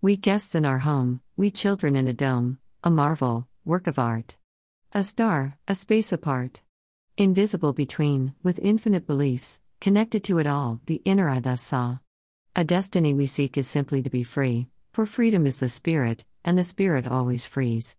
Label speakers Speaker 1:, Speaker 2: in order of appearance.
Speaker 1: We guests in our home, we children in a dome, a marvel, work of art. A star, a space apart. Invisible between, with infinite beliefs, connected to it all, the inner I thus saw. A destiny we seek is simply to be free, for freedom is the spirit, and the spirit always frees.